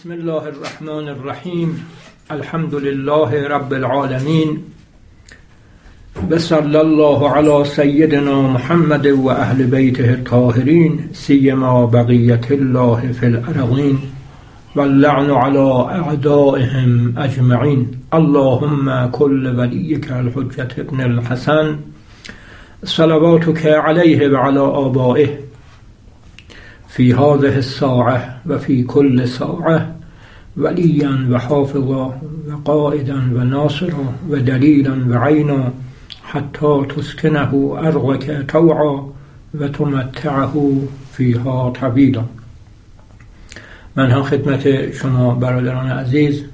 بسم الله الرحمن الرحیم. الحمد لله رب العالمین. و الله علی سیدنا محمد و اهل بیته الطاهرین سیما بقیت الله فی الارضین واللعن على اعدائهم اجمعین. اللهم كل وليك الحجة ابن الحسن. صلواتك عليه وعلى آبائه. في هذه الساعة وفي كل ساعة وليا وحافظا وقائدا وناصرا ودليلا وعينا حتى تسكنه أرضك طوعا وتمتعه فيها طويلا. من هم خدمت شما برادران عزیز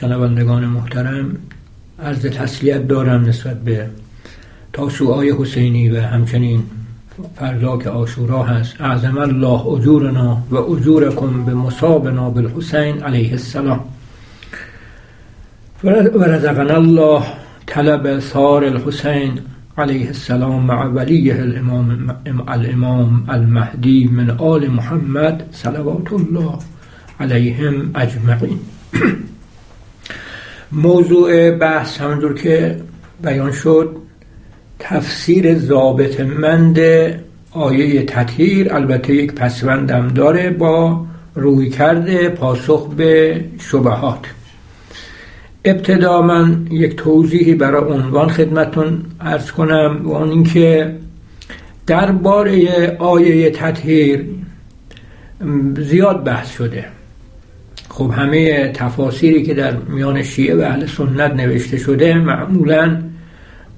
شنوندگان محترم عرض تسلیت دارم نسبت به تاسوعای حسینی و همچنین فردا که آشورا هست اعظم الله اجورنا و اجورکم به مصابنا بالحسین علیه السلام. و رزقنا الله طلب ثار الحسین علیه السلام مع ولیه الامام, الامام المهدی من آل محمد صلوات الله علیهم اجمعین. موضوع بحث همونجور که بیان شد تفسیر ضابط مند آیه تطهیر البته یک پسوندم داره با روی کرده پاسخ به شبهات. ابتدا من یک توضیحی برای عنوان خدمتون ارز کنم و اون اینکه درباره آیه تطهیر زیاد بحث شده. خب همه تفاسیری که در میان شیعه و اهل سنت نوشته شده معمولا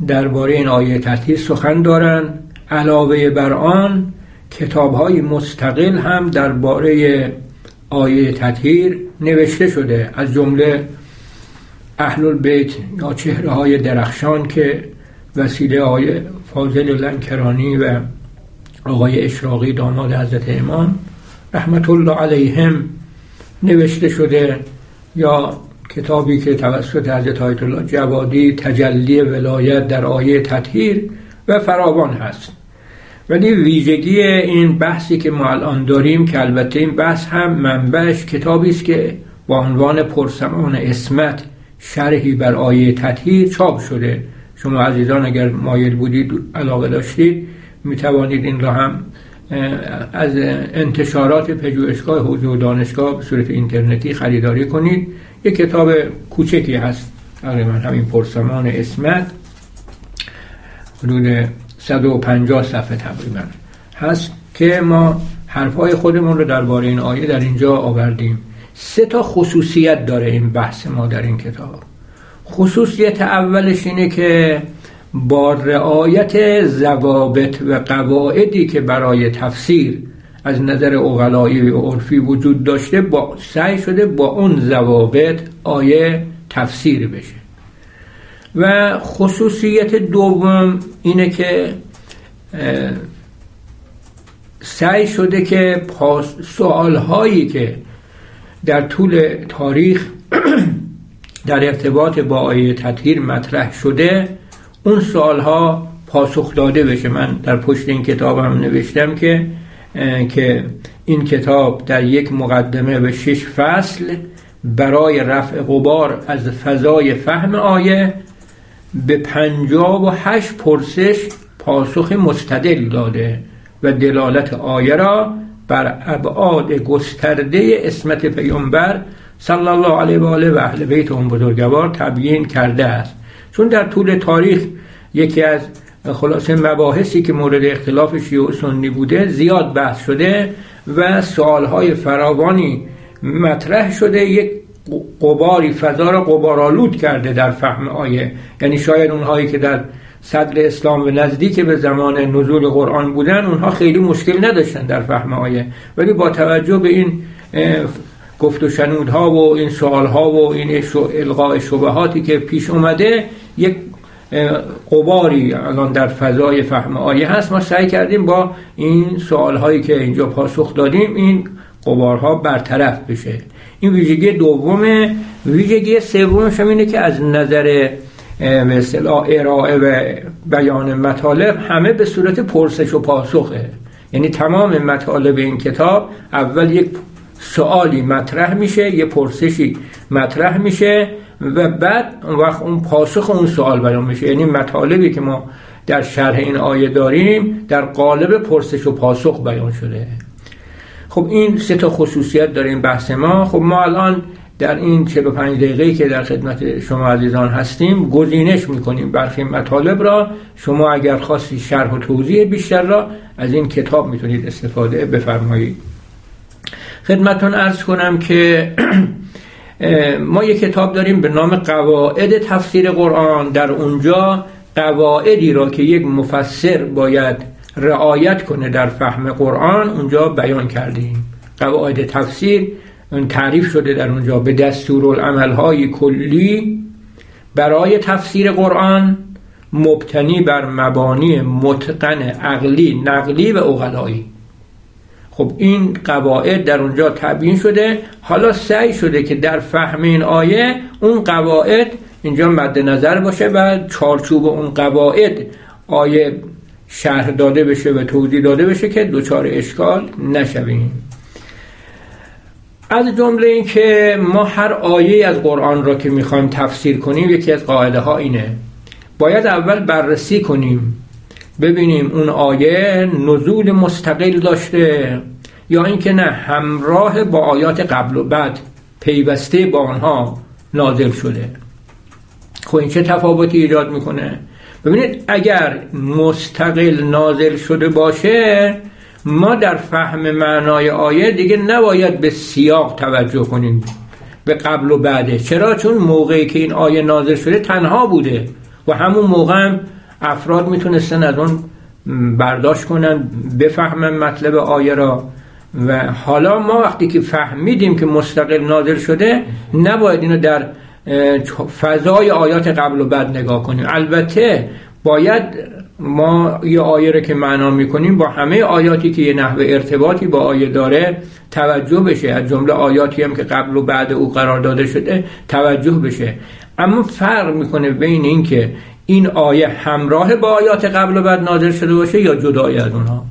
درباره این آیه تطهیر سخن دارند. علاوه بر آن کتاب های مستقل هم درباره آیه تطهیر نوشته شده. از جمله اهل البیت یا چهره های درخشان که وسیله های فاضل لنکرانی و آقای اشراقی داماد حضرت امام رحمت الله علیهم نوشته شده یا کتابی که توسط حضرت آیت الله جوادی تجلی ولایت در آیه تطهیر و فراوان هست. ولی ویژگی این بحثی که ما الان داریم که البته این بحث هم منبعش کتابی است که با عنوان پرسمان اسمت شرحی بر آیه تطهیر چاپ شده. شما عزیزان اگر مایل بودید علاقه داشتید می توانید این را هم از انتشارات پژوهشگاه حوزه دانشگاه به صورت اینترنتی خریداری کنید. یک کتاب کوچکی هست. تقریبا همین پرسمان اسمت. حدود 150 صفحه تقریبا هست که ما حرفهای خودمون رو درباره این آیه در اینجا آوردیم. سه تا خصوصیت داره این بحث ما در این کتاب. خصوصیت اولش اینه که با رعایت ضوابط و قواعدی که برای تفسیر از نظر اغلایی عرفی وجود داشته با سعی شده با اون ضوابط آیه تفسیر بشه. و خصوصیت دوم اینه که سعی شده که سوال هایی که در طول تاریخ در ارتباط با آیه تطهیر مطرح شده اون سوال ها پاسخ داده بشه. من در پشت این کتاب هم نوشتم که که این کتاب در یک مقدمه به شش فصل برای رفع غبار از فضای فهم آیه به پنجاب و هشت پرسش پاسخ مستدل داده و دلالت آیه را بر ابعاد گسترده اسمت پیامبر صلی الله علیه و آله و اهل بیت اون بزرگوار تبیین کرده است. چون در طول تاریخ یکی از خلاصه مباحثی که مورد اختلاف شیعه و سنی بوده زیاد بحث شده و سوالهای فراوانی مطرح شده. یک قباری فضا را قبارالود کرده در فهم آیه. یعنی شاید اونهایی که در صدر اسلام و نزدیک به زمان نزول قرآن بودن اونها خیلی مشکل نداشتن در فهم آیه. ولی با توجه به این گفت و شنودها و این سوالها و این القاء شبهاتی که پیش اومده یک قباری الان در فضای فهم آیه هست. ما سعی کردیم با این سوال هایی که اینجا پاسخ دادیم این قبارها برطرف بشه. این ویژگی دومه. ویژگی سومش اینه که از نظر مثلا ارائه و بیان مطالب همه به صورت پرسش و پاسخه. یعنی تمام مطالب این کتاب اول یک سوالی مطرح میشه یه پرسشی مطرح میشه. و بعد اون وقت اون پاسخ اون سوال بیان میشه. یعنی مطالبی که ما در شرح این آیه داریم در قالب پرسش و پاسخ بیان شده. خب این سه تا خصوصیت داره این بحث ما. خب ما الان در این 45 دقیقه که در خدمت شما عزیزان هستیم گزینش می‌کنیم. برخی مطالب را شما اگر خواستی شرح و توضیح بیشتر را از این کتاب می‌تونید استفاده بفرمایید. خدمتون ارز کنم که ما یک کتاب داریم به نام قواعد تفسیر قرآن. در اونجا قواعدی را که یک مفسر باید رعایت کنه در فهم قرآن اونجا بیان کردیم. قواعد تفسیر تعریف شده در اونجا به دستور های کلی. برای تفسیر قرآن مبتنی بر مبانی متقن عقلی نقلی و اغلایی خب این قواعد در اونجا تبیین شده. حالا سعی شده که در فهم این آیه اون قواعد اینجا مد نظر باشه و چارچوب اون قواعد آیه شرح داده بشه و توضیح داده بشه که دوچار اشکال نشویم. از جمله این که ما هر آیه از قرآن را که می‌خوایم تفسیر کنیم یکی از قاعده ها اینه. باید اول بررسی کنیم ببینیم اون آیه نزول مستقل داشته یا اینکه نه همراه با آیات قبل و بعد پیوسته با آنها نازل شده. خب این چه تفاوتی ایجاد می‌کنه؟ ببینید اگر مستقل نازل شده باشه ما در فهم معنای آیه دیگه نباید به سیاق توجه کنیم به قبل و بعده. چرا؟ چون موقعی که این آیه نازل شده تنها بوده و همون موقع هم افراد می‌تونستن از اون برداشت کنن بفهمن مطلب آیه را. و حالا ما وقتی که فهمیدیم که مستقل نازل شده نباید اینو در فضای آیات قبل و بعد نگاه کنیم. البته باید ما یه آیه رو که معنا می‌کنیم با همه آیاتی که یه نحوه ارتباطی با آیه داره توجه بشه. از جمله آیاتی هم که قبل و بعد او قرار داده شده توجه بشه. اما فرق می‌کنه بین این که این آیه همراه با آیات قبل و بعد نازل شده باشه یا جدای از اونها؟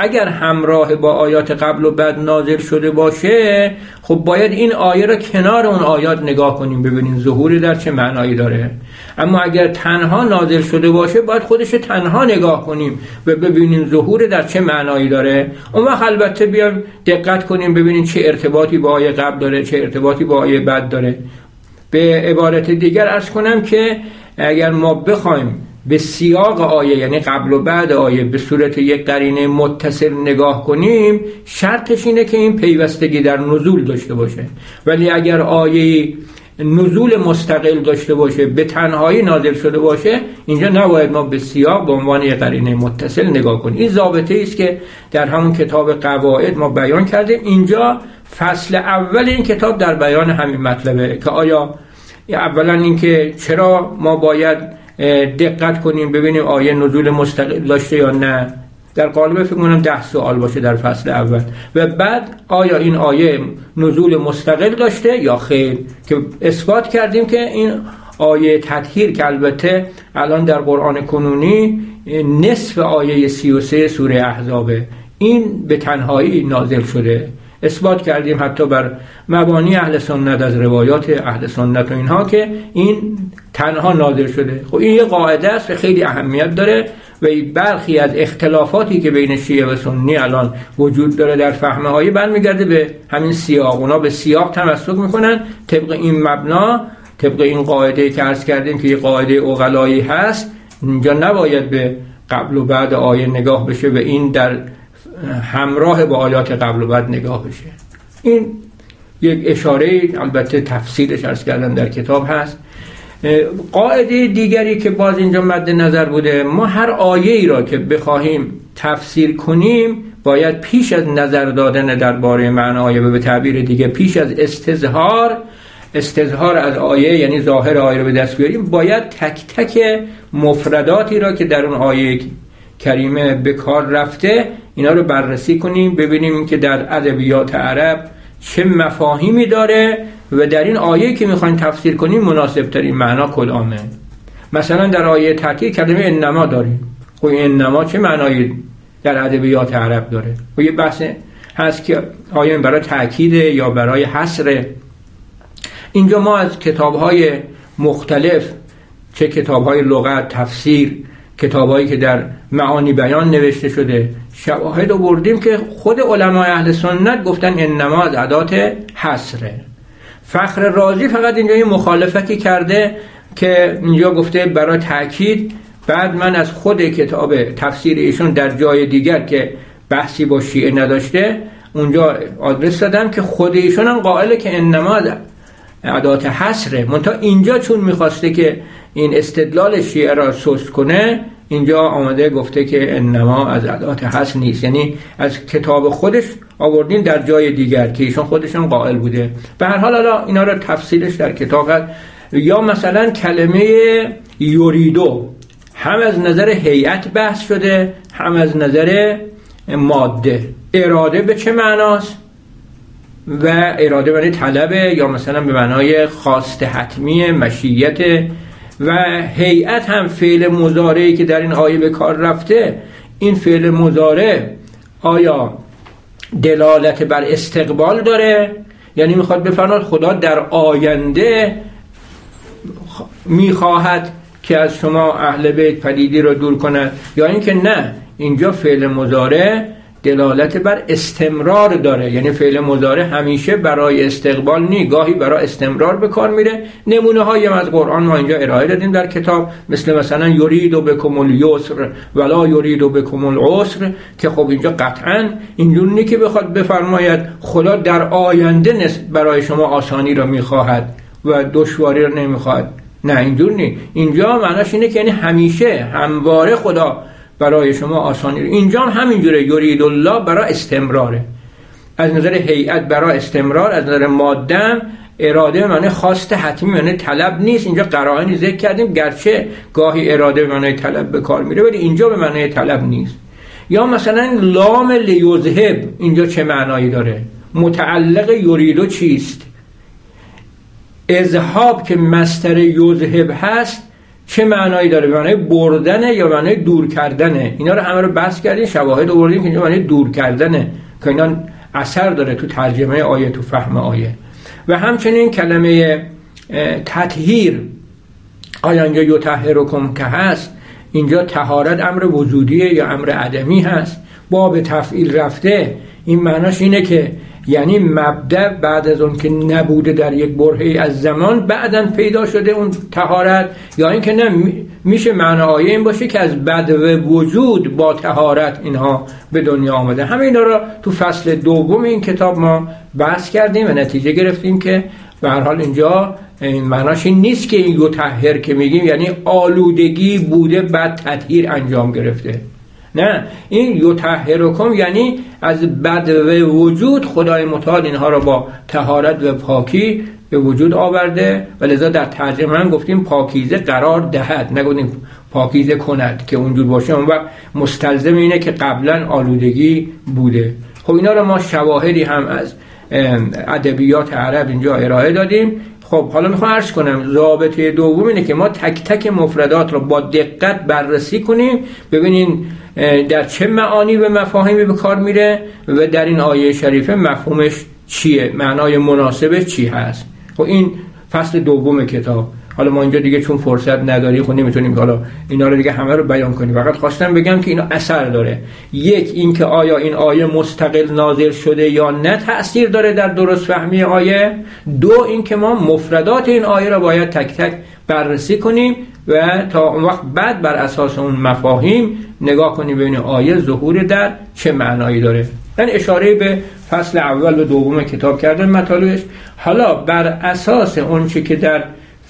اگر همراه با آیات قبل و بعد نازل شده باشه خب باید این آیه را کنار اون آیات نگاه کنیم ببینیم ظهوری در چه معنایی داره. اما اگر تنها نازل شده باشه باید خودش تنها نگاه کنیم و ببینیم ظهور در چه معنایی داره. اون وقت البته بیایم دقت کنیم ببینیم چه ارتباطی با آیه قبل داره چه ارتباطی با آیه بعد داره. به عبارت دیگر ارز کنم که اگر ما بخوایم به سیاق آیه یعنی قبل و بعد آیه به صورت یک قرینه متصل نگاه کنیم شرطش اینه که این پیوستگی در نزول داشته باشه. ولی اگر آیه نزول مستقل داشته باشه به تنهایی نازل شده باشه اینجا نباید ما به سیاق به عنوان یک قرینه متصل نگاه کنیم. این ضابطه است که در همون کتاب قواعد ما بیان کردیم. اینجا فصل اول این کتاب در بیان همین مطلبه که آیا اولا اینکه چرا ما باید دقت کنیم ببینیم آیه نزول مستقل داشته یا نه. در قالب فکر کنم ده سوال باشه در فصل اول. و بعد آیا این آیه نزول مستقل داشته یا خیر؟ که اثبات کردیم که این آیه تطهیر که البته الان در قرآن کنونی نصف آیه 33 سوره احزابه. این به تنهایی نازل شده. اثبات کردیم حتی بر مبانی اهل سنت از روایات اهل سنت و اینها که این تنها نازل شده. خب این یه قاعده است که خیلی اهمیت داره و برخی از اختلافاتی که بین شیعه و سنی الان وجود داره در فهمه هایی برمیگرده به همین سیاق. اونا به سیاق تمسک می‌کنن طبق این مبنا طبق این قاعده که عرض کردیم که یه قاعده اوغلایی هست اینجا نباید به قبل و بعد آیه نگاه بشه و این در همراه با آیات قبل و بعد نگاه بشه. این یک اشاره البته تفسیرش ارز کردن در کتاب هست. قاعده دیگری که باز اینجا مد نظر بوده ما هر آیه ای را که بخواهیم تفسیر کنیم باید پیش از نظر دادن درباره معنای و به تعبیر دیگه پیش از استظهار استظهار از آیه یعنی ظاهر آیه رو به دست بیاریم باید تک تک مفرداتی را که در اون آیه کریمه به کار رفته اینا رو بررسی کنیم ببینیم که در ادبیات عرب چه مفاهیمی داره و در این آیه که می‌خوایم تفسیر کنیم مناسب ترین معنا کدامه مثلا در آیه تحقیق کلمه انما داریم. خب انما چه معنایی در ادبیات عرب داره؟ و خب یه بحث هست که آیا برای تاکید یا برای حصر اینجا ما از کتاب های مختلف چه کتاب های لغت تفسیر کتابهایی که در معانی بیان نوشته شده شواهد بردیم که خود علمای اهل سنت گفتن انما از عدات حسره فخر رازی فقط اینجا یه مخالفتی کرده که اینجا گفته برای تاکید بعد من از خود کتاب تفسیر ایشون در جای دیگر که بحثی با شیعه نداشته اونجا آدرس دادم که خود ایشون هم قائله که انما عدات حسره منتها اینجا چون می‌خواسته که این استدلال شیعه را سست کنه اینجا آمده گفته که انما از عدات حسر نیست. یعنی از کتاب خودش آوردین در جای دیگر که ایشون خودشون قائل بوده. به هر حال حالا اینا رو تفصیلش در کتاب هست. یا مثلا کلمه یوریدو هم از نظر هیئت بحث شده هم از نظر ماده. اراده به چه معناست؟ و اراده برای طلبه یا مثلا به معنای خواست حتمی مشیت و هیئت هم فعل مزارعی که در این آیه به کار رفته این فعل مزارع آیا دلالت بر استقبال داره؟ یعنی می‌خواد بفرماد خدا در آینده می‌خواهد که از شما اهل بیت پدیدی رو دور کند یا اینکه نه اینجا فعل مزارع دلالت بر استمرار داره. یعنی فعل مضارع همیشه برای استقبال نی گاهی برای استمرار به کار میره. نمونه های از قرآن ما اینجا ارائه دادیم در کتاب. مثل مثلا یرید و بکم الیسر ولا یرید و بکم العسر که خب اینجا قطعا اینجور نی که بخواد بفرماید. خدا در آینده برای شما آسانی را می‌خواهد و دشواری را نمی‌خواهد. نه اینجور نی اینجا معناش اینه که یعنی همیشه همواره خدا برای شما آسانی اینجا هم همینجوره. یرید الله برای استمراره. از نظر هیئت برای استمرار از نظر ماده اراده معنی خواست حتمی معنی طلب نیست. اینجا قرائنی ذکر کردیم گرچه گاهی اراده به معنی طلب به کار میره ولی اینجا به معنی طلب نیست. یا مثلا لام لیوزهب اینجا چه معنایی داره؟ متعلق یریدو چیست؟ اذهاب که مستر یوزهب هست چه معنایی داره؟ معنای بردنه یا معنای دور کردنه؟ اینا رو همه رو بحث کردیم شواهد آوردیم که معنای دور کردنه که اینا اثر داره تو ترجمه آیه تو فهم آیه. و همچنین کلمه تطهیر آیا اینجا یطهرکم که هست؟ اینجا تهارت امر وجودیه یا امر عدمی هست؟ باب تفعیل رفته. این معناش اینه که یعنی مبدع بعد از اون که نبوده در یک برهه از زمان بعدا پیدا شده اون تهارت یا اینکه نه میشه معنی این باشه که از بد وجود با تهارت اینها به دنیا آمده. همه اینا را تو فصل دوم این کتاب ما بحث کردیم و نتیجه گرفتیم که به هر حال اینجا معناش این نیست که این تحهر که میگیم یعنی آلودگی بوده بعد تطهیر انجام گرفته. نه. این یطهرکم یعنی از بد و وجود خدای متعال اینها را با تهارت و پاکی به وجود آورده و لذا در ترجمه من گفتیم پاکیزه قرار دهد. نگفتیم پاکیزه کند که اونجور باشه. اون وقت مستلزم اینه که قبلا آلودگی بوده. خب اینا رو ما شواهدی هم از ادبیات عرب اینجا ارائه دادیم. خب حالا می‌خوام عرض کنم ضابطه دوم اینه که ما تک تک مفردات رو با دقت بررسی کنیم. ببینین در چه معانی به مفاهیمی به کار میره و در این آیه شریفه مفهومش چیه؟ معنای مناسبش چی هست؟ خب این فصل دوم کتاب. حالا ما اینجا دیگه چون فرصت نداری خب نمی‌تونیم حالا اینا رو دیگه همه رو بیان کنیم. فقط خواستم بگم که اینا اثر داره. یک اینکه آیا این آیه مستقل نازل شده یا نه تاثیر داره در درست فهمی آیه. دو اینکه ما مفردات این آیه رو باید تک تک بررسی کنیم و تا اون وقت بعد بر اساس اون مفاهیم نگاه کنیم ببینیم آیه ظهور در چه معنایی داره. من اشاره به فصل اول و دوم کتاب کردم مطالبش. حالا بر اساس اون که در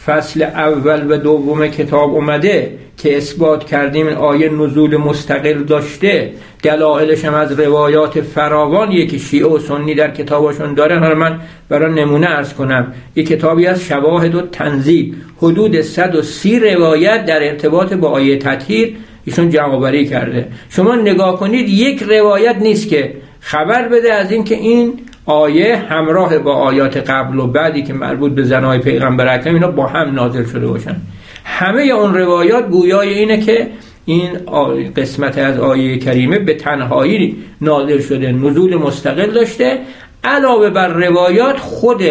فصل اول و دوم کتاب اومده که اثبات کردیم آیه نزول مستقل داشته. دلایلش هم از روایات فراوانیه که شیعه و سنی در کتابشون دارن حالا من برای نمونه ارز کنم یک کتابی از شواهد و تنظیم حدود 130 روایت در ارتباط با آیه تطهیر ایشون جمع کرده. شما نگاه کنید یک روایت نیست که خبر بده از اینکه این آیه همراه با آیات قبل و بعدی که مربوط به زنای پیغمبر اکرم اینا با هم نازل شده باشن. همه اون روایات گویای اینه که این قسمت از آیه کریمه به تنهایی نازل شده نزول مستقل داشته. علاوه بر روایات خود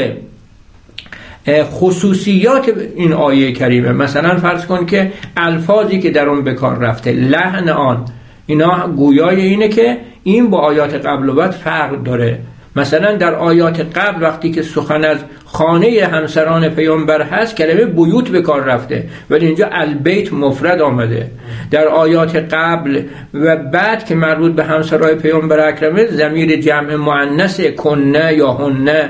خصوصیات این آیه کریمه. مثلا فرض کن که الفاظی که در اون به کار رفته لحن آن اینا گویای اینه که این با آیات قبل و بعد فرق داره. مثلا در آیات قبل وقتی که سخن از خانه همسران پیامبر هست کلمه بیوت به کار رفته. ولی اینجا البیت مفرد آمده. در آیات قبل و بعد که مربوط به همسرای پیامبر اکرمه زمیر جمع معنس کنه یا هنه.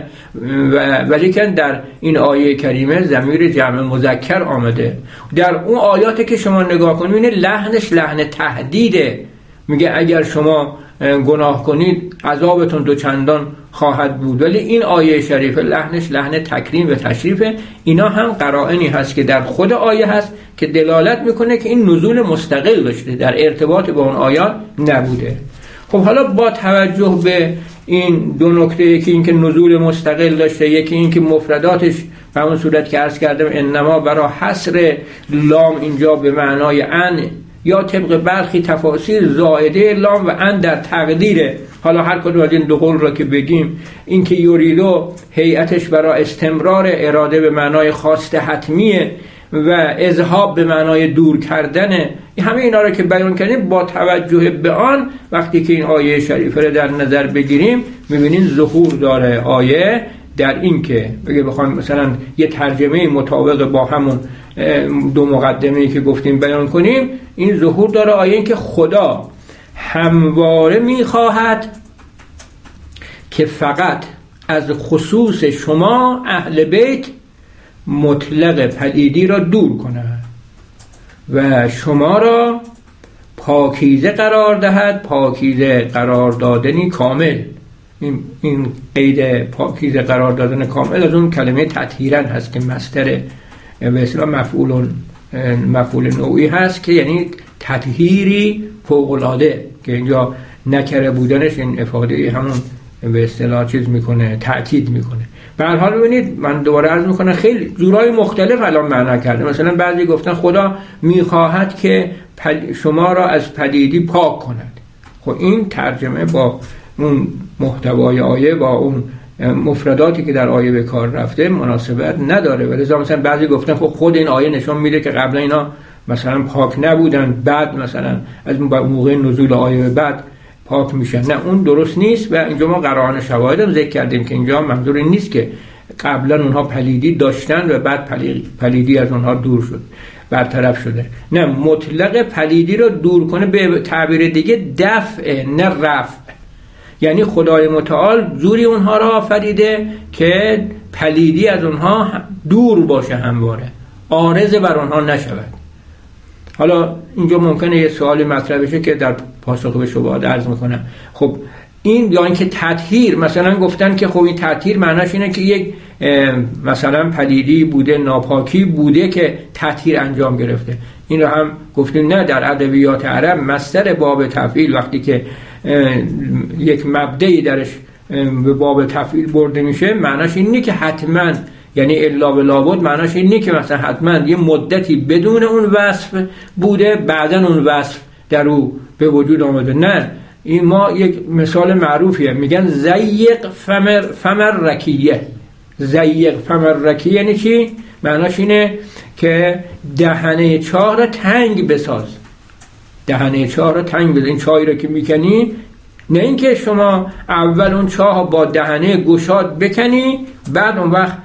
ولی که در این آیه کریمه زمیر جمع مذکر آمده. در اون آیاتی که شما نگاه کنید لحنش لحن تهدیده. میگه اگر شما گناه کنید عذابتون دو چندان خواهد بود. ولی این آیه شریف لحنش لحن تکریم و تشریفه. اینا هم قرائنی هست که در خود آیه هست که دلالت می‌کنه که این نزول مستقل داشته در ارتباط با اون آیات نبوده. خب حالا با توجه به این دو نکته یکی اینکه نزول مستقل داشته یکی اینکه مفرداتش به اون صورت که عرض کردم انما برای حصر لام اینجا به معنای ان یا طبق برخی تفاسیر زائده لام و ان در تقدیره. حالا هر کدوم از این دو قول را که بگیم اینکه یوریدو هیئتش برای استمرار اراده به معنای خواست حتمیه و اذهاب به معنای دور کردن همه اینا رو که بیان کردیم با توجه به آن وقتی که این آیه شریفه رو در نظر بگیریم می‌بینین ظهور داره آیه در این که بگه بخوایم مثلا یه ترجمه مطابق با همون دو مقدمه که گفتیم بیان کنیم این ظهور داره آیه که خدا همواره می‌خواهد که فقط از خصوص شما اهل بیت مطلق پلیدی را دور کند و شما را پاکیزه قرار دهد پاکیزه قرار دادنی کامل. این, این قید پاکیزه قرار دادن کامل از اون کلمه تطهیرن هست که مستر اصطلاح مفعول مفعول نوعی هست که یعنی تطهیری فوقلاده که اینجا نکره بودنش این افاده همون به اصطلاح چیز می‌کنه تاکید می‌کنه. به هر حال ببینید من دوباره عرض می‌کنم خیلی جورای مختلف الان معنا کرده. مثلا بعضی گفتن خدا می‌خواهد که شما را از پدیدی پاک کند. خب این ترجمه با اون محتوای آیه با اون مفرداتی که در آیه به کار رفته مناسبت نداره. ولی مثلا بعضی گفتن خب خود این آیه نشون میده که قبلا اینا مثلا پاک نبودن بعد مثلا از موقع نزول آیه بعد پاک میشن نه اون درست نیست و اینجا ما قرآن شواهد هم ذکر کردیم که اینجا منظور این نیست که قبلا اونها پلیدی داشتن و بعد پلیدی از اونها دور شد برطرف شده. نه مطلق پلیدی رو دور کنه به تعبیر دیگه دفع نه رفع. یعنی خدای متعال طوری اونها را آفریده که پلیدی از اونها دور باشه همواره. آرز بر آنها نشود. حالا اینجا ممکنه یه سوالی مطرح بشه که در پاسخ به شما عرض می‌کنم. خب این یا اینکه تطهیر مثلا گفتن که خب این تطهیر معناش اینه که یک مثلا پلیدی بوده ناپاکی بوده که تطهیر انجام گرفته. این رو هم گفتیم نه در ادبیات عرب مستر باب تفعیل وقتی که یک مبدعی درش به باب تفعیل برده میشه معناش اینه که حتما یعنی الا به لابد معناش اینه که مثلا حتما یه مدتی بدون اون وصف بوده بعدا اون وصف در او به وجود آمده. نه. این ما یک مثال معروفیه. میگن زیق فمر, فمر رکیه. زیق فمر رکیه یعنی چی؟ معناش اینه که دهنه چاه را تنگ بساز. دهنه چاه را تنگ بساز این چای را که می‌کنی نه اینکه شما اول اون چاه با دهنه گشاد بکنی بعد اون وقت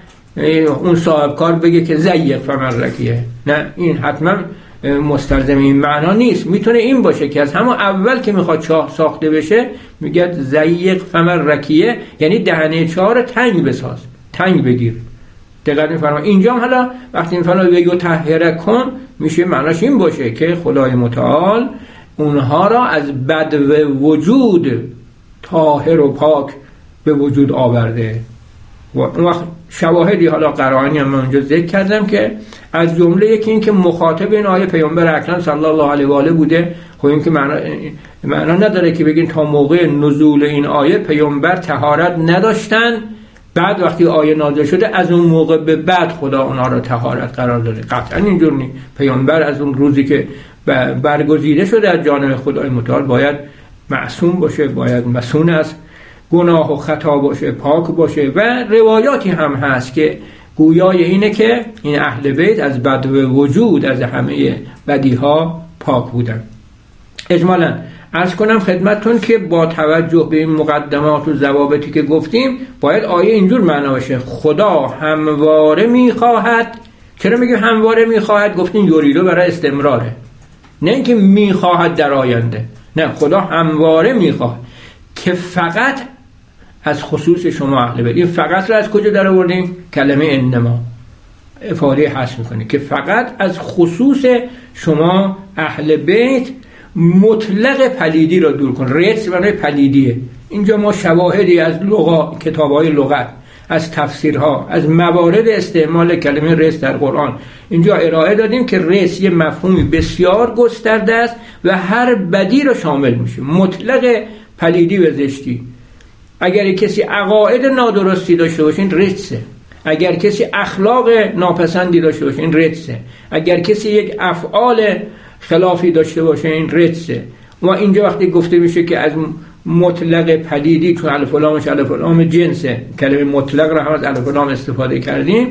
اون صاحب کار بگه که زیق فمرکیه نه این حتما مستلزم این معنا نیست. می‌تونه این باشه که از همون اول که می‌خواد چاه ساخته بشه میگه زیق فمرکیه یعنی دهنه چاه رو تنگ بساز تنگ بگیر. دقت میفرما اینجا حالا وقتی این فرما بگو تحهره کن میشه معناش این باشه که خدای متعال اونها را از بد وجود طاهر و پاک به وجود آورده. و اون وقت شواهدی حالا قرآنی هم اونجا ذکر کردم که از جمله یکی این که مخاطب این آیه پیامبر اکرم صلی الله علیه و آله بوده خب این که معنا, معنا نداره که بگین تا موقع نزول این آیه پیامبر تهارت نداشتن. بعد وقتی آیه نازل شده از اون موقع به بعد خدا اونا رو تهارت قرار داده. قطعا اینجور نی پیامبر از اون روزی که برگزیده شده از جانب خدای متعال باید معصوم باشه باید مسون از گناه و خطا باشه پاک باشه. و روایاتی هم هست که گویای اینه که این اهل بیت از بد وجود از همه بدی ها پاک بودن. اجمالا ارز کنم خدمتتون که با توجه به این مقدمات و ضوابطی که گفتیم باید آیه اینجور معنا باشه. خدا همواره می‌خواهد. چرا میگه همواره می‌خواهد؟ گفتین یوریدو برای استمراره. نه اینکه می‌خواهد در آینده. نه خدا همواره می‌خواد که فقط از خصوص شما اهل بیت. این فقط رو از کجا در آوردیم کلمه انما. افاده حس می‌کنه. که فقط از خصوص شما اهل بیت مطلق پلیدی را دور کن. ریتس برای پلیدیه. اینجا ما شواهدی از لغا کتاب های لغت از تفسیرها از موارد استعمال کلمه رس در قرآن. اینجا ارائه دادیم که رس یه مفهومی بسیار گسترده است و هر بدی را شامل میشه. مطلق پلیدی و زشتی. اگر کسی عقاید نادرستی داشته باشه این رسه اگر کسی اخلاق ناپسندی داشته باشه این رتسه اگر کسی یک افعال خلافی داشته باشه این رتسه و اینجا وقتی گفته میشه که از مطلق پلیدی چون الف لامش الف لام جنسه کلمه مطلق را هم از الف لام استفاده کردیم.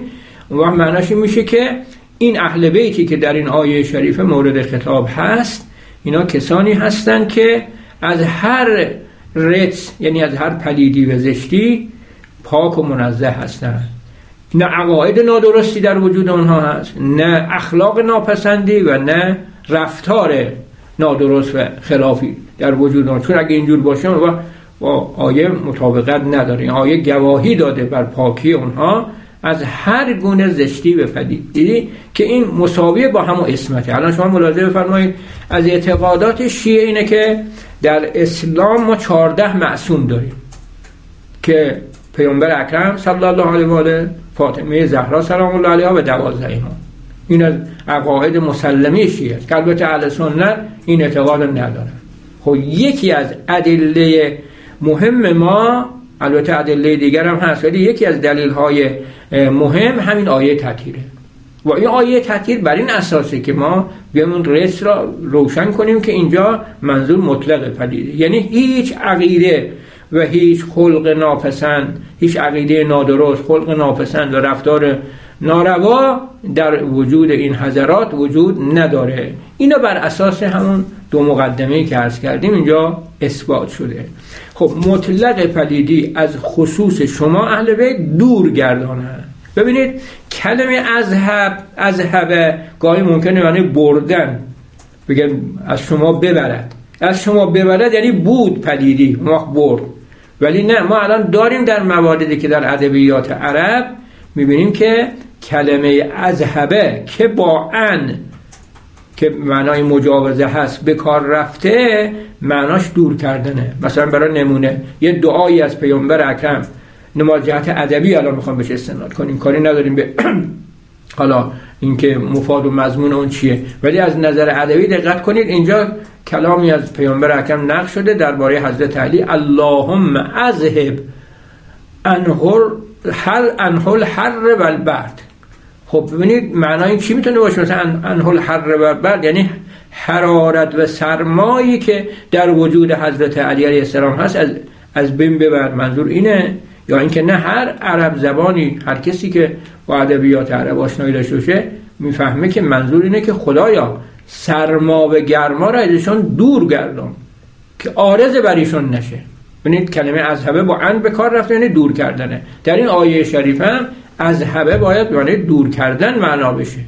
و معناش میشه که این اهل بیتی که در این آیه شریفه مورد خطاب هست اینا کسانی هستند که از هر رجس یعنی از هر پلیدی و زشتی پاک و منزه هستند نه عقاید نادرستی در وجود آنها هست نه اخلاق ناپسندی و نه رفتار نادرست و خلافی در وجود آنها چون اگه اینجور باشه و با آیه مطابقت نداره. این آیه گواهی داده بر پاکی اونها از هر گونه زشتی به پدید دیدی که این مساویه با همون اسمته. الان شما ملاحظه بفرمایید از اعتقادات شیعه اینه که در اسلام ما چهارده معصوم داریم که پیامبر اکرم صلی الله علیه و آله فاطمه زهرا سلام الله علیها و دوازده ایمان این از عقاید مسلمی شیعه است؟ که البته اهل سنت این اعتقاد نداره خب یکی از ادله مهم ما البته ادله دیگر هم هست ولی یکی از دلیل های مهم همین آیه تطهیره. و این آیه تطهیر بر این اساسه که ما بیایم اون رس را روشن کنیم که اینجا منظور مطلق پدیده یعنی هیچ عقیده و هیچ خلق ناپسند هیچ عقیده نادرست خلق ناپسند و رفتار ناروا در وجود این حضرات وجود نداره. اینو بر اساس همون دو مقدمه که عرض کردیم اینجا اثبات شده. خب مطلق پلیدی از خصوص شما اهل بیت دور گردانه. ببینید کلمه اذهب اذهب گاهی ممکنه معنی بردن. بگم از شما ببرد. از شما ببرد یعنی بود پلیدی ما برد. ولی نه ما الان داریم در مواردی که در ادبیات عرب می‌بینیم که کلمه اذهبه که با ان که معنای مجاوزه هست به کار رفته معناش دور کردنه. مثلا برای نمونه یه دعایی از پیامبر اکرم. نماز جهت ادبی الان می‌خوام بهش استناد کنیم. کاری نداریم به حالا اینکه مفاد و مضمون اون چیه. ولی از نظر ادبی دقت کنید اینجا کلامی از پیامبر اکرم نقل شده درباره حضرت علی. اللهم اذهب انهر هل انهل حر و البرد خب ببینید معنای چی می‌تونه باشه؟ مثلا انهل حر و البرد یعنی حرارت و سرمایی که در وجود حضرت علی علیه السلام هست از از بین ببر منظور اینه؟ یا اینکه نه هر عرب زبانی هر کسی که با ادبیات عرب آشنایی داشته باشه می‌فهمه که منظور اینه که خدایا سرما و گرما را ازشون دور گردان که آرز بر ایشون نشه. ببینید کلمه ازهبه با ان به کار رفته یعنی دور کردنه. در این آیه شریف هم ازهبه باید یعنی دور کردن معنا بشه.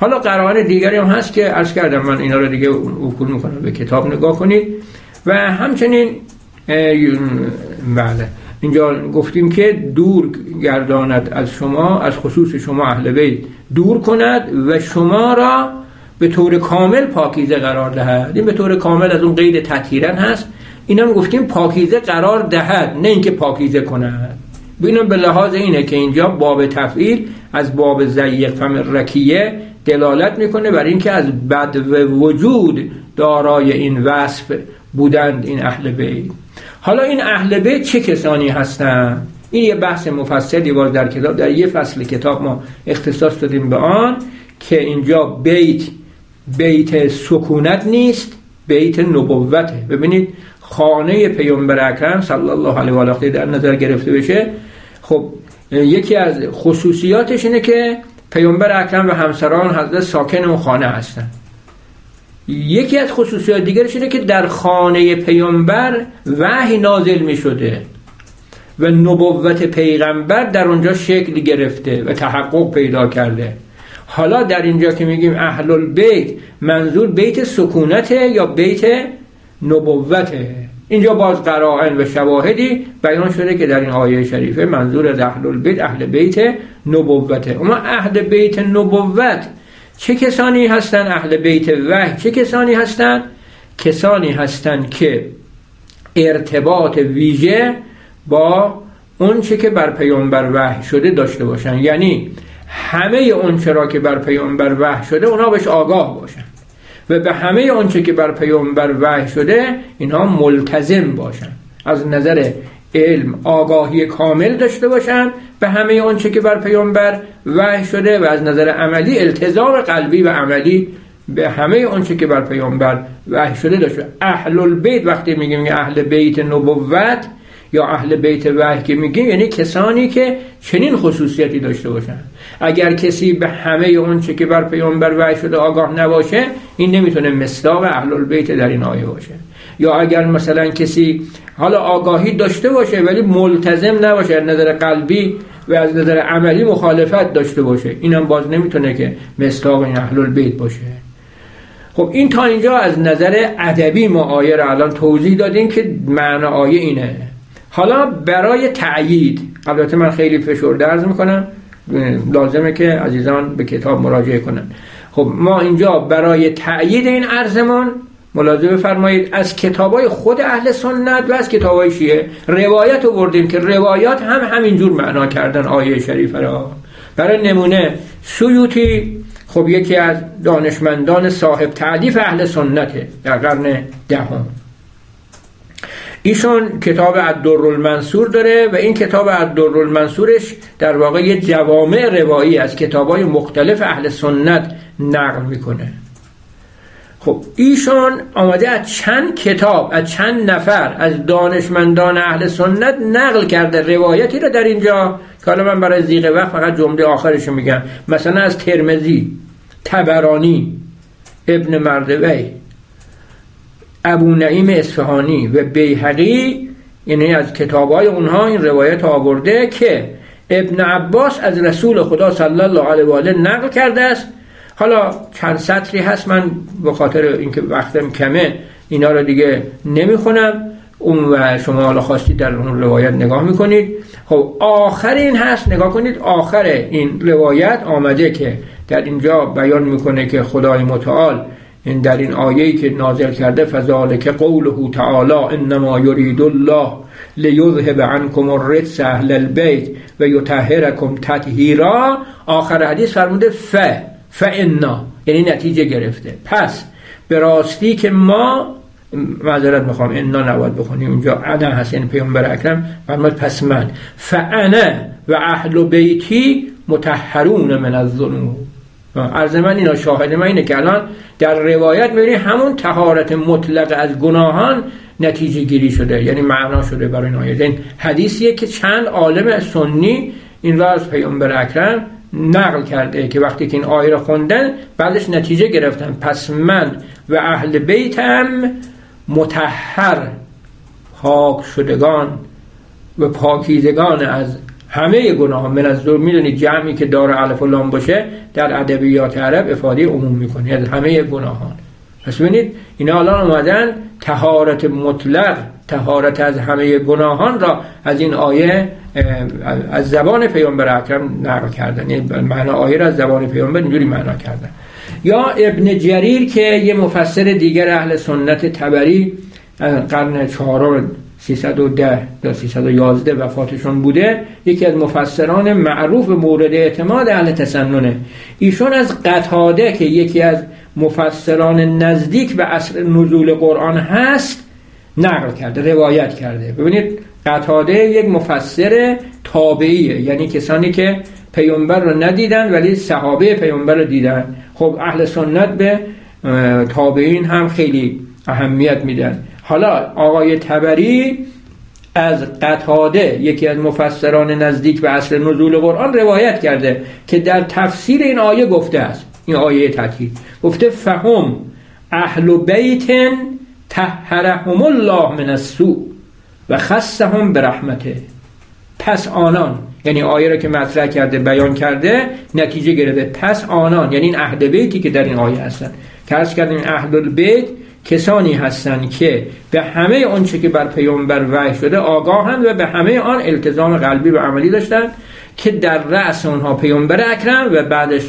حالا قرائن دیگری هم هست که عرض کردم من اینا رو دیگه وکول می‌کنم به کتاب نگاه کنید. و همچنین بله اینجا گفتیم که دور گرداند از شما از خصوص شما اهل بیت دور کند و شما را به طور کامل پاکیزه قرار دهد. این به طور کامل از اون قید تطهیرن هست. اینا هم گفتیم پاکیزه قرار دهد نه اینکه پاکیزه کند. ببینم به لحاظ اینه که اینجا باب تفعیل از باب زیق فم رکیه دلالت می‌کنه بر اینکه از بد و وجود دارای این وصف بودند این اهل بیت. حالا این اهل بیت چه کسانی هستند؟ این یه بحث مفصلی باز در کتاب در یه فصل کتاب ما اختصاص دادیم به آن که اینجا بیت بیت سکونت نیست بیت نبوته. ببینید خانه پیامبر اکرم صلی الله علیه و آله در نظر گرفته بشه خب یکی از خصوصیاتش اینه که پیامبر اکرم و همسران حضرت ساکن اون خانه هستن. یکی از خصوصیات دیگرش اینه که در خانه پیامبر وحی نازل می شده و نبوت پیغمبر در اونجا شکل گرفته و تحقق پیدا کرده. حالا در اینجا که میگیم اهل البیت منظور بیت سکونته یا بیت نبوته؟ اینجا باز قرائن و شواهدی بیان شده که در این آیه شریفه منظور از اهل البیت اهل بیت نبوته اما اهل بیت نبوت چه کسانی هستند اهل بیت وحی چه کسانی هستند کسانی هستند که ارتباط ویژه با اون چه که بر پیامبر وحی شده داشته باشن. یعنی همه اون چرا که بر پیامبر وحی شده اونا بهش آگاه باشن. و به همه اونچه که بر پیامبر وحی شده اینها ملتزم باشن از نظر علم آگاهی کامل داشته باشن به همه اونچه که بر پیامبر وحی شده و از نظر عملی التزام قلبی و عملی به همه اونچه که بر پیامبر وحی شده داشته. اهل البیت وقتی میگیم اهل بیت نبوت یا اهل بیت وحی که میگیم یعنی کسانی که چنین خصوصیتی داشته باشن. اگر کسی به همه اون چه که بر پیامبر وحی شده آگاه نباشه این نمی‌تونه مصداق اهل البیت در این آیه باشه. یا اگر مثلا کسی حالا آگاهی داشته باشه ولی ملتزم نباشه از نظر قلبی و از نظر عملی مخالفت داشته باشه اینم باز نمی‌تونه که مصداق این اهل البیت باشه. خب این تا اینجا از نظر ادبی ما آیه را الان توضیح دادیم که معنی آیه اینه. حالا برای تأیید البته من خیلی فشرده عرض می‌کنم لازمه که عزیزان به کتاب مراجعه کنن. خب ما اینجا برای تأیید این عرضمون ملاحظه بفرمایید از کتابای خود اهل سنت و از کتابای شیعه روایت آوردیم که روایات هم همینجور معنا کردن آیه شریفه را. برای نمونه سیوتی خب یکی از دانشمندان صاحب تعلیف اهل سنته در قرن دهم. ایشون کتاب الدر داره و این کتاب الدر در واقع یه جوامع روایی از کتابای مختلف اهل سنت نقل می‌کنه. خب ایشون آمده از چند کتاب از چند نفر از دانشمندان اهل سنت نقل کرده روایتی رو در اینجا. که حالا من برای زیغ وقت فقط جمله آخرش میگم. مثلا از ترمزی تبرانی ابن مردوی ابو نعیم اصفهانی و بیهقی یعنی از کتاب های اونها این روایت آورده که ابن عباس از رسول خدا صلی الله علیه و آله نقل کرده است. حالا چند سطری هست من به خاطر اینکه وقتم کمه اینا رو دیگه نمی‌خونم. اون و شما حالا خواستید در اون روایت نگاه می‌کنید. خب آخر این هست نگاه کنید آخر این روایت آمده که در اینجا بیان می‌کنه که خدای متعال این در این آیه‌ای که نازل کرده فذالک قوله تعالی انما یرید الله لیذهب عنکم الرجس اهل البیت و یطهرکم تطهیرا آخر حدیث فرموده ف فانا یعنی نتیجه گرفته. پس به راستی که ما معذرت می‌خوام انا نباید بخونیم. اونجا انا هست یعنی پیامبر اکرم. فرمود پس من. فانا و اهل بیتی متحرون من الذنوب عرض من اینا شاهد من اینه که الان در روایت می‌بینی همون تهارت مطلق از گناهان نتیجه گیری شده یعنی معنا شده برای این آیه. این حدیثیه که چند عالم سنی این را از پیامبر اکرم نقل کرده که وقتی که این آیه را خوندن بعدش نتیجه گرفتن. پس من و اهل بیتم متحر پاک شدگان و پاکیزگان از همه گناه من از دور می‌دونید جمعی که دار الف و لام باشه در ادبیات عرب افاده عموم می‌کنه. از همه گناهان. پس ببینید اینا الان اومدن تهارت مطلق تهارت از همه گناهان را از این آیه از زبان پیامبر اکرم نقل کردن. یعنی معنا آیه را از زبان پیامبر اینجوری معنا کردن. یا ابن جریر که یه مفسر دیگر اهل سنت تبری قرن چهارم 310 یا 311 وفاتشون بوده یکی از مفسران معروف مورد اعتماد اهل تسننه. ایشون از قطاده که یکی از مفسران نزدیک به اصل نزول قرآن هست نقل کرده روایت کرده. ببینید قطاده یک مفسر تابعیه یعنی کسانی که پیامبر رو ندیدن ولی صحابه پیامبر رو دیدن. خب اهل سنت به تابعین هم خیلی اهمیت میدن. حالا آقای تبری از قتاده یکی از مفسران نزدیک به اصل نزول قرآن روایت کرده که در تفسیر این آیه گفته است این آیه تطهیر گفته فهم اهل بیت تحرهم الله من السوء و خصهم به رحمته پس آنان یعنی آیه را که مطرح کرده بیان کرده نتیجه گرفته. پس آنان یعنی این اهل بیتی که در این آیه هستن. که ارز کردیم اهل البیت کسانی هستند که به همه آنچه که بر پیامبر وحی شده آگاهند و به همه آن التزام قلبی و عملی داشتند که در رأس آنها پیامبر اکرم و بعدش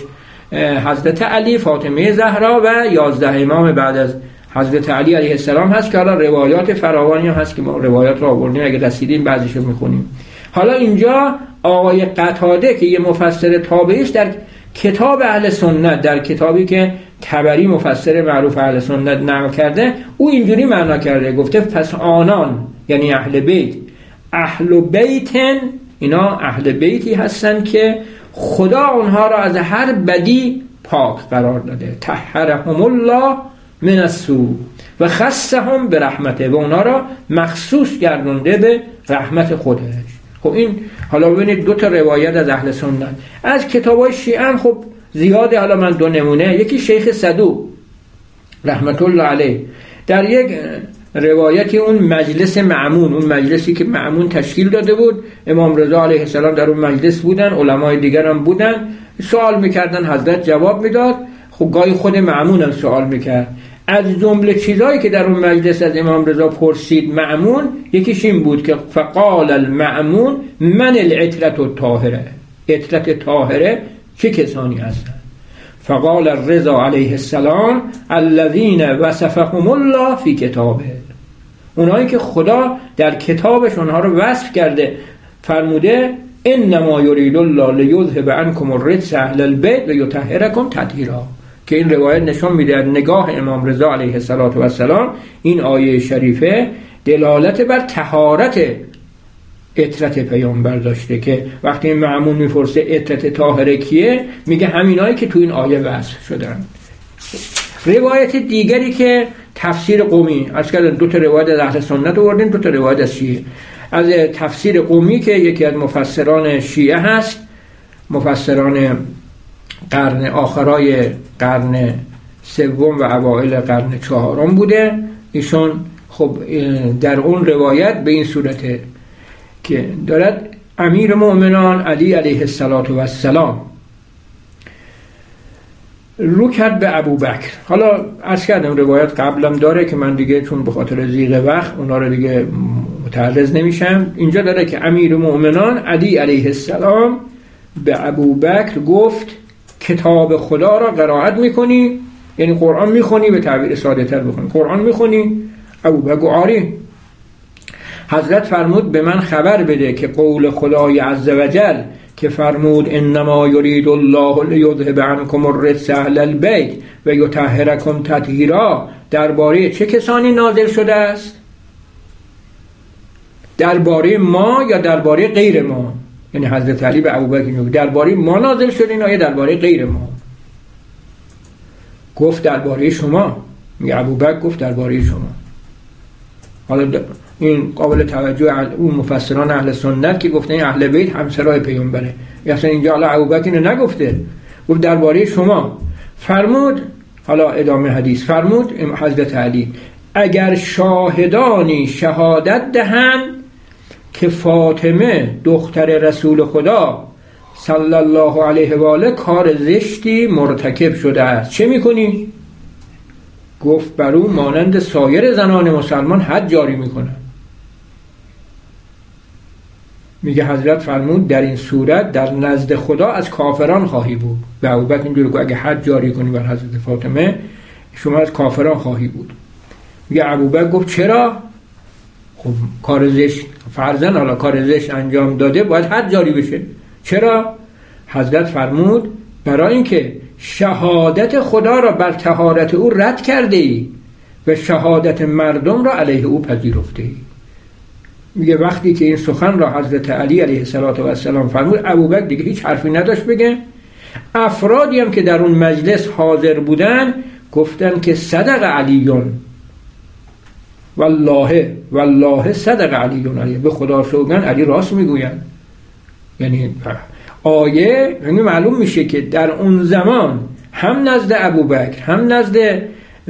حضرت علی فاطمه زهرا و یازده امام بعد از حضرت علی علیه السلام هست که حالا روایات فراوانی هست که ما روایات را آوردیم اگه رسیدیم بعضیشو می‌خونیم. حالا اینجا آقای قتاده که یه مفسر تابعیش در کتاب اهل سنت در کتابی که تبری مفسر معروف اهل سنت نقل کرده او اینجوری معنا کرده گفته پس آنان یعنی اهل بیت اهل بیتن اینا اهل بیتی هستن که خدا اونها را از هر بدی پاک قرار داده. تحرهم الله من السو و خصهم به رحمته و اونها را مخصوص گردونده به رحمت خودش. خب این حالا ببینید دو تا روایت از اهل سنت. از کتاب های شیعه خب زیاده. حالا من دو نمونه. یکی شیخ صدو رحمت الله علیه. در یک روایتی اون مجلس معمون اون مجلسی که معمون تشکیل داده بود. امام رضا علیه السلام در اون مجلس بودن علمای دیگر هم بودن. سوال می‌کردن حضرت جواب می‌داد. خب گاهی خود معمون هم سوال می‌کرد. از جمله چیزهایی که در اون مجلس از امام رضا پرسید معمون یکیش این بود که فقال المعمون من العطرت و طاهره عطرت طاهره چه کسانی هستند فقال الرضا علیه السلام الذین وصفهم الله فی کتابه. اونایی که خدا در کتابش اونها رو وصف کرده فرموده انما یرید الله لیذهب عنکم الرجس اهل البیت و یطهرکم که این روایت نشون میده نگاه امام رضا علیه السلام این آیه شریفه دلالت بر تهارت اطرت پیامبر داشته که وقتی این معمون میفرسه اطرت طاهره کیه؟ میگه همینایی که تو این آیه وصف شدن. روایت دیگری که تفسیر قومی از کردن دو تا روایت از اهل سنت آوردیم دو تا روایت از شیعه. از تفسیر قومی که یکی از مفسران شیعه هست مفسران قرن آخرای قرن سوم و اوایل قرن چهارم بوده. ایشون خب در اون روایت به این صورته که دارد امیر مؤمنان علی علیه السلام رو کرد به ابو بکر. حالا از کردم روایت قبلم داره که من دیگه چون به خاطر زیغ وقت اونا رو دیگه متعرض نمیشم. اینجا داره که امیر مؤمنان علی علیه السلام به ابو بکر گفت کتاب خدا را قرائت می‌کنی یعنی قرآن می‌خونی به تعبیر ساده تر بخونی قرآن می‌خونی. ابو بکر آری حضرت فرمود به من خبر بده که قول خدای عزوجل که فرمود انما یرید الله لیذهب عنکم الرجس اهل البیت و یطهرکم تطهیرا درباره چه کسانی نازل شده است؟ درباره ما یا درباره غیر ما؟ یعنی حضرت علی به ابوبکر درباره ما نازل شده این آیه درباره غیر ما؟ گفت درباره شما. میگه ابوبکر گفت درباره شما. حالا این قابل توجه اون مفسران اهل سنت که گفته این اهل بیت همسرای پیامبره. اصلا اینجا حالا ابوبکر اینو نگفته. گفت درباره شما. فرمود حالا ادامه حدیث فرمود حضرت علی اگر شاهدانی شهادت دهند که فاطمه دختر رسول خدا صلی الله علیه و آله کار زشتی مرتکب شده است. چه می‌کنی؟ گفت بر او مانند سایر زنان مسلمان حد جاری می‌کنه میگه حضرت فرمود در این صورت در نزد خدا از کافران خواهی بود. به ابوبکر اینجوری که اگه حد جاری کنی بر حضرت فاطمه شما از کافران خواهی بود. میگه ابوبکر گفت چرا؟ خب کار زشت فرزن حالا کار زشت انجام داده باید حد جاری بشه. چرا؟ حضرت فرمود برای اینکه شهادت خدا را بر تهارت او رد کرده ای و شهادت مردم را علیه او پذیرفته ای میگه وقتی که این سخن را حضرت علی علیه السلام فرمود ابوبکر دیگه هیچ حرفی نداشت بگه. افرادی هم که در اون مجلس حاضر بودن گفتن که صدق علیون. والله والله صدق علیون. علی به خدا سوگن علی راست می‌گوین یعنی آیه یعنی معلوم میشه که در اون زمان هم نزد ابوبکر هم نزد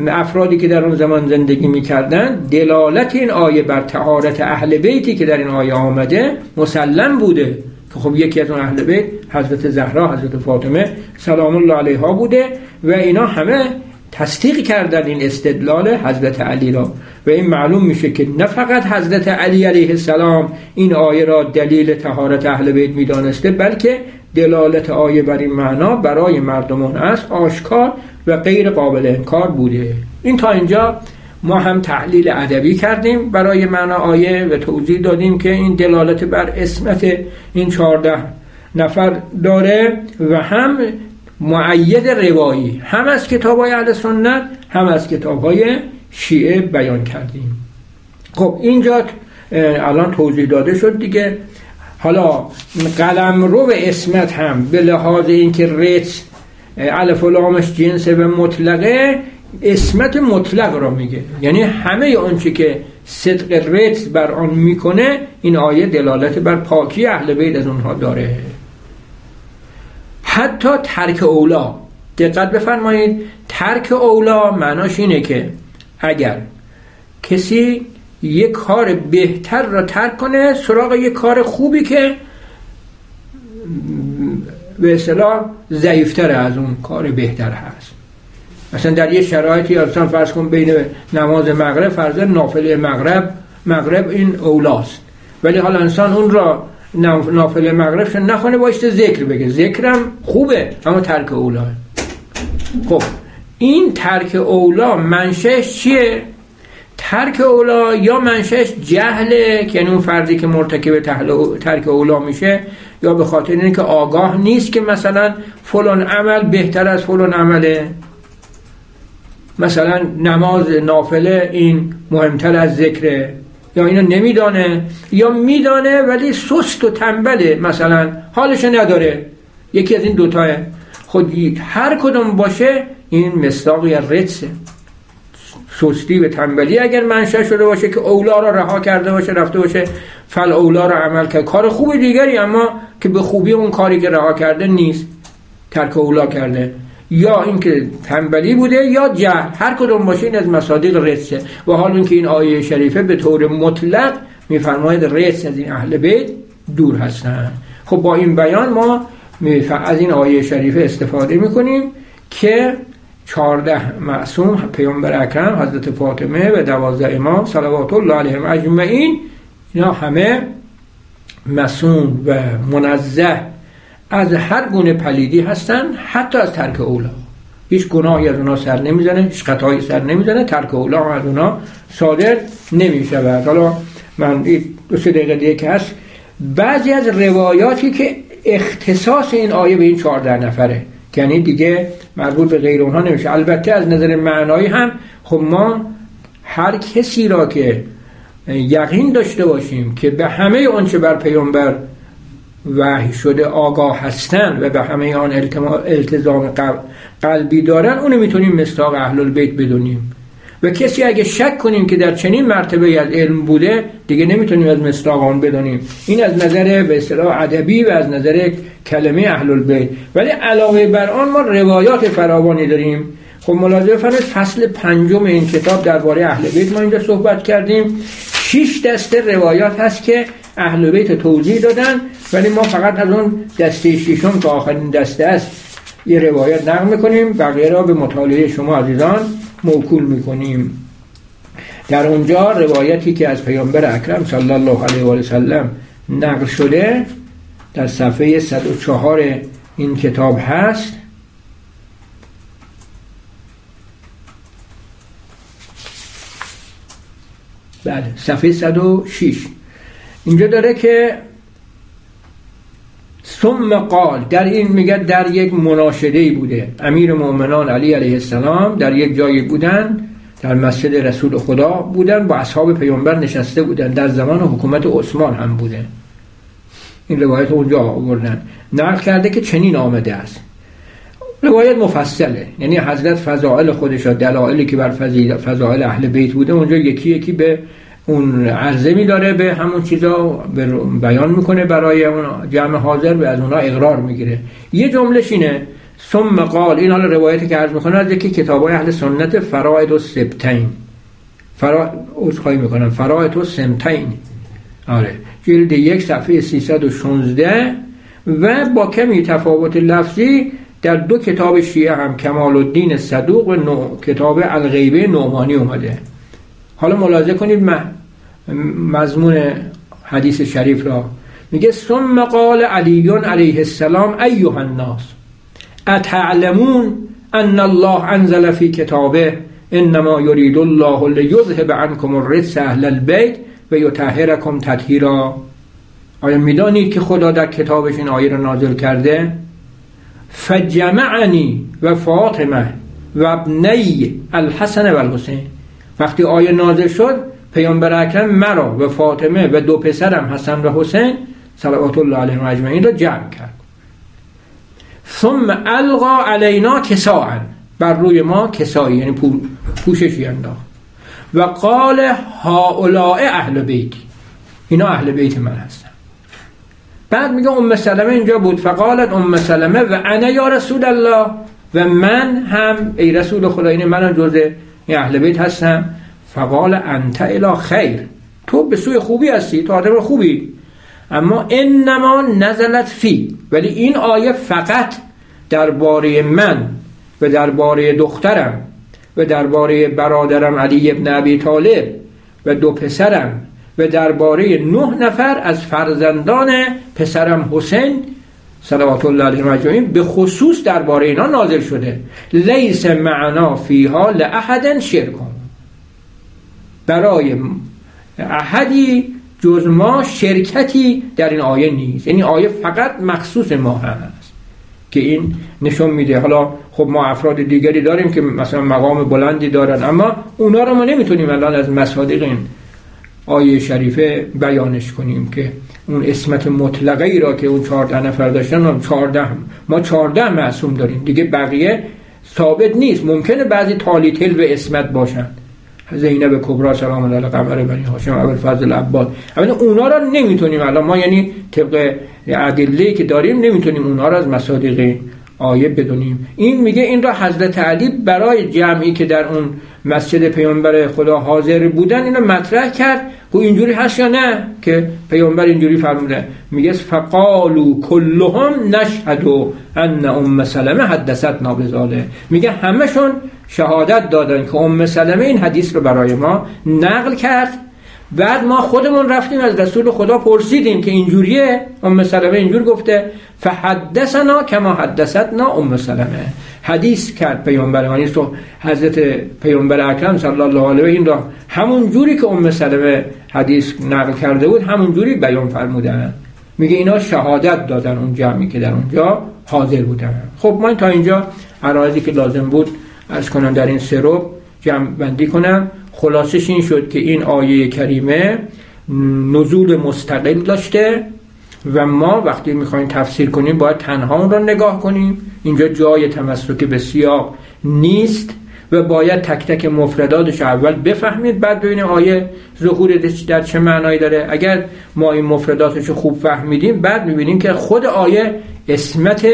افرادی که در اون زمان زندگی می‌کردن دلالت این آیه بر تهارت اهل بیتی که در این آیه آمده مسلم بوده. که خب یکی از اون اهل بیت حضرت زهرا حضرت فاطمه سلام الله علیها بوده و اینا همه تصدیق کردن این استدلال حضرت علی را. و این معلوم میشه که نه فقط حضرت علی علیه السلام این آیه را دلیل تهارت اهل بیت می‌دانسته بلکه دلالت آیه بر این معنا برای مردمان است آشکار و غیر قابل انکار بوده. این تا اینجا ما هم تحلیل ادبی کردیم برای معنا آیه و توضیح دادیم که این دلالت بر اسمت این چهارده نفر داره و هم معید روایی. هم از کتاب های اهل سنت هم از کتاب های شیعه بیان کردیم. خب اینجا الان توضیح داده شد دیگه. حالا قلم رو به اسمت هم به لحاظ اینکه رت الف و جنس و مطلقه اسمت مطلق را میگه. یعنی همه آنچه که صدق رت بر آن می‌کنه این آیه دلالت بر پاکی اهل بیت از اونها داره. حتی ترک اولا دقت بفرمایید ترک اولا معناش اینه که اگر کسی یک کار بهتر را ترک کنه سراغ یک کار خوبی که به اصطلاح ضعیفتر از اون کار بهتر هست. مثلا در یه شرایطی اصلا فرض کن بین نماز مغرب فرض نافله مغرب مغرب این اولاست. ولی حالا انسان اون را نافله مغربش نخونه باشته ذکر بگه. ذکرم خوبه اما ترک اولا. خب این ترک اولا منشش چیه؟ ترک اولا یا منشش جهله که اون فردی که مرتکب ترک اولا میشه یا به خاطر اینکه آگاه نیست که مثلا فلان عمل بهتر از فلان عمله. مثلا نماز نافله این مهمتر از ذکره. یا اینو نمیدانه. یا میدانه ولی سست و تنبله مثلا. حالش نداره. یکی از این دوتاه. خود هر کدوم باشه این مصداق یا رتسه سستی و تنبلی. اگر منشأ شده باشه که اولا را رها کرده باشه رفته باشه فل اولا را عمل کرد. کار خوب دیگری اما که به خوبی اون کاری که رها کرده نیست. ترک اولا کرده. یا اینکه تنبلی بوده یا جهل. هر کدوم باشه این از مصادیق رسه و حال اینکه این آیه شریفه به طور مطلق میفرماید رس از این اهل بیت دور هستن. خب با این بیان ما از این آیه شریفه استفاده می‌کنیم که چهارده معصوم پیامبر اکرم حضرت فاطمه و دوازده امام صلوات الله علیهم اجمعین اینا همه مسون و منزه از هر گونه پلیدی هستن حتی از ترک اولا. هیچ گناهی از اونا سر نمی‌زنه هیچ خطایی سر نمی‌زنه ترک اولا از اونا صادر نمی‌شود. حالا من دو سه دقیقه دیگه که هست بعضی از روایاتی که اختصاص این آیه به این چهارده نفره یعنی دیگه مربوط به غیر اونها نمیشه. البته از نظر معنایی هم خب ما هر کسی را که یقین داشته باشیم که به همه آنچه بر پیامبر وحی شده آگاه هستند و به همه آن التزام قلبی دارن اونو می‌تونیم مستاق اهل البیت بدونیم. و کسی اگه شک کنیم که در چنین مرتبه از علم بوده دیگه نمی‌تونیم از مستاق آن بدونیم این از نظر به اصطلاح ادبی و از نظر کلمه اهل البیت ولی علاوه بر آن ما روایات فراوانی داریم. خب ملاحظه فرمایید فصل پنجم این کتاب درباره اهل بیت ما اینجا صحبت کردیم. شش دسته روایات هست که اهل بیت توضیح دادن ولی ما فقط از اون دسته ششم که آخرین دسته است یه روایت نقل می‌کنیم بقیه را به مطالعه شما عزیزان موکول می‌کنیم. در اونجا روایتی که از پیامبر اکرم صلی الله علیه و سلم نقل شده در صفحه 104 این کتاب هست. بله صفحه 106 اینجا داره که ثم قال در این میگه در یک مناشده بوده. امیر مؤمنان علی علیه السلام در یک جایی بودن در مسجد رسول خدا بودن با اصحاب پیامبر نشسته بودن. در زمان حکومت عثمان هم بوده. این روایت اونجا آوردن. نقل کرده که چنین آمده است. روایت مفصله. یعنی حضرت فضائل خودش دلایلی که بر فضائل اهل بیت بوده اونجا یکی یکی به اون عرضه داره به همون چیزا بیان می‌کنه برای اون جمع حاضر و از اونها اقرار می‌گیره. یه جملهش اینه ثم قال این حالا روایتی که عرض می‌کنه از یکی کتاب های اهل سنت فرائد و سبتین فرا... خواهی می‌کنم فرائد و سمتین آره جلد یک صفحه 316 و با کمی تفاوت لفظی در دو کتاب شیعه هم کمال الدین صدوق و نو... کتاب الغیبه نعمانی اومده. حالا ملاحظه کنید مضمون حدیث شریف را. میگه ثم قال علی علیه السلام ایها الناس اتعلمون ان الله انزل فی کتابه انما یرید الله لیذهب عنکم الرجس اهل البیت و یطهرکم تطهیرا. آیا می‌دانید که خدا در کتابش این آیه را نازل کرده؟ فجمعنی و فاطمه و ابنی الحسن و الحسین. وقتی آیه نازل شد پیامبر اکرم مرا و فاطمه و دو پسرم حسن و حسین صلوات الله علیهم اجمعین را جمع کرد. ثم القا علینا کساعا بر روی ما کسایی یعنی پوششی انداخت. و قال هؤلاء اهل بیتی اینا اهل بیت من هستن. بعد میگه ام سلمه اینجا بود. فقالت ام سلمه و انا یا رسول الله؟ و من هم ای رسول خدا این من جز اهل بیت هستم فقال انت الا خیر. تو به سوی خوبی هستی تو آدم خوبی. اما انما نزلت فی. ولی این آیه فقط درباره من و درباره دخترم و درباره برادرم علی ابن ابی طالب و دو پسرم و درباره نه نفر از فرزندان پسرم حسین صلوات الله علیه اجمعین به خصوص درباره اینا نازل شده. لیس معنا فیها لاحد شرکم برای احدی جز ما شرکتی در این آیه نیست. یعنی آیه فقط مخصوص ما هست که این نشون میده. حالا خب ما افراد دیگری داریم که مثلا مقام بلندی دارن اما اونا رو ما نمی‌تونیم الان از مصادیق این آیه شریفه بیانش کنیم که اون اسمت مطلقه ای را که اون چهارده نفر داشتن چهارده ما چهارده معصوم داریم. دیگه بقیه ثابت نیست. ممکنه بعضی تالیتل به اسمت باشن. زینب کبرا سلام علی قمر بنی هاشم اول فضل عباس اما اونا را نمی‌تونیم الان. ما یعنی طبق ادله که داریم نمی‌تونیم اونا را از مصادیق آیه بدونیم. این میگه این را حضرت علی برای جمعی که در اون مسجد پیامبر خدا حاضر بودن اینو مطرح کرد. و اینجوری هست یا نه که پیامبر اینجوری فرموده؟ میگه فقالو کلهم نشهدو ان ام سلمه حدثت نابزاله میگه همشون شهادت دادن که ام سلمه این حدیث رو برای ما نقل کرد. بعد ما خودمون رفتیم از رسول خدا پرسیدیم که اینجوریه؟ ام سلمه اینجور گفته فحدثنا کما حدثتنا ام سلمه. حدیث کرد پیامبر تو حضرت پیامبر اکرم صلی الله علیه این را همون جوری که ام سلمه حدیث نقل کرده بود همون جوری بیان فرمودن. میگه اینا شهادت دادن اون جمعی که در اونجا حاضر بودن. خب من تا اینجا عرایزی که لازم بود از کنم در این سرو جمع بندی کنم. خلاصش این شد که این آیه کریمه نزول مستقل داشته و ما وقتی می‌خوایم تفسیر کنیم باید تنها اون را نگاه کنیم. اینجا جای تمسک به سیاق نیست و باید تک تک مفرداتش اول بفهمید بعد ببینیم آیه ظهور در چه معنایی داره. اگر ما این مفرداتش خوب فهمیدیم بعد می‌بینیم که خود آیه اسمت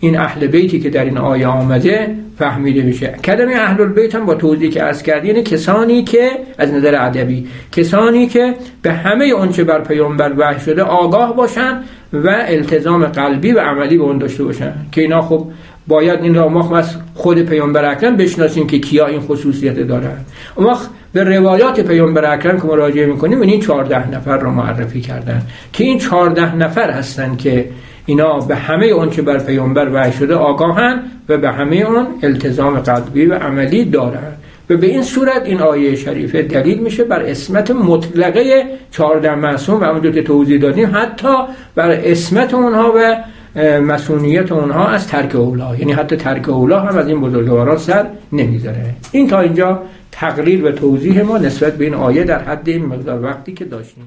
این اهل بیتی که در این آیه آمده فهمیده میشه. کلمه اهل البیت هم با توضیحی که از کردی یعنی کسانی که از نظر ادبی کسانی که به همه اونچه بر پیامبر وحی شده آگاه باشن و التزام قلبی و عملی به اون داشته باشن. که اینا خب باید این را ما از خود پیامبر اکرم بشناسیم که کیا این خصوصیت دارن. اما به روایات پیامبر اکرم که مراجعه می‌کنیم این 14 نفر را معرفی کردن. که این 14 نفر هستن که اینا به همه اون که بر پیامبر وحی شده آگاهن و به همه اون التزام قلبی و عملی دارن. و به این صورت این آیه شریفه دلیل میشه بر اسمت مطلقه چهارده معصوم و همونجور که توضیح دادیم حتی بر اسمت اونها و مسئولیت اونها از ترک اولا یعنی حتی ترک اولا هم از این بزرگواران سر نمی‌ذاره. این تا اینجا تقریر و توضیح ما نسبت به این آیه در حد این مقدار وقتی که داشتیم.